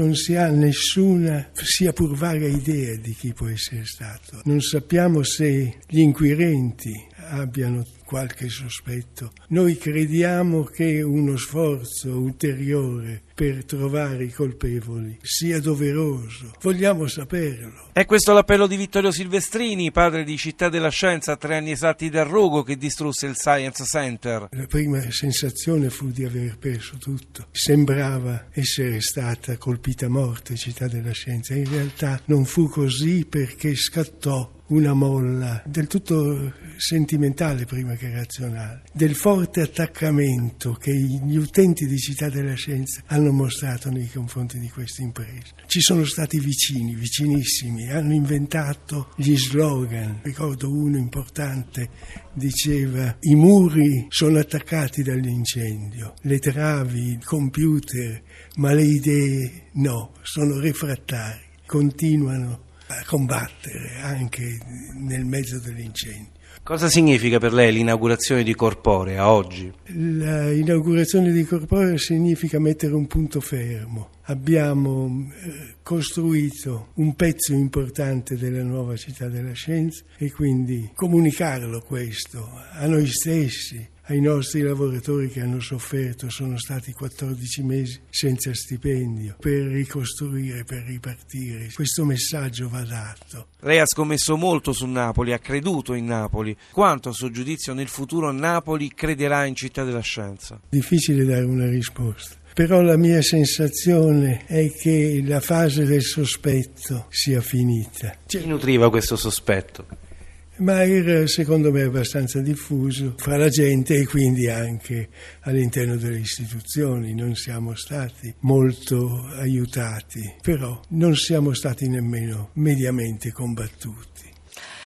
Non si ha nessuna, sia pur vaga idea di chi può essere stato. Non sappiamo se gli inquirenti abbiano qualche sospetto. Noi crediamo che uno sforzo ulteriore per trovare i colpevoli sia doveroso. Vogliamo saperlo. È questo l'appello di Vittorio Silvestrini, padre di Città della Scienza, tre anni esatti dal rogo che distrusse il Science Center. La prima sensazione fu di aver perso tutto. Sembrava essere stata colpita a morte Città della Scienza. In realtà non fu così perché scattò una molla del tutto sentimentale prima che razionale, del forte attaccamento che gli utenti di Città della Scienza hanno mostrato nei confronti di questa impresa. Ci sono stati vicini, vicinissimi, hanno inventato gli slogan. Ricordo uno importante, diceva i muri sono attaccati dall'incendio, le travi, il computer, ma le idee no, sono refrattari, continuano combattere anche nel mezzo dell'incendio. Cosa significa per lei l'inaugurazione di Corporea oggi? L'inaugurazione di Corporea significa mettere un punto fermo. Abbiamo eh, costruito un pezzo importante della nuova città della scienza e quindi comunicarlo questo a noi stessi, ai nostri lavoratori che hanno sofferto, sono stati 14 mesi senza stipendio, per ricostruire, per ripartire. Questo messaggio va dato. Lei ha scommesso molto su Napoli, ha creduto in Napoli. Quanto a suo giudizio nel futuro Napoli crederà in Città della Scienza? Difficile dare una risposta. Però la mia sensazione è che la fase del sospetto sia finita. Chi nutriva questo sospetto? Ma era secondo me abbastanza diffuso fra la gente e quindi anche all'interno delle istituzioni. Non siamo stati molto aiutati, però non siamo stati nemmeno mediamente combattuti.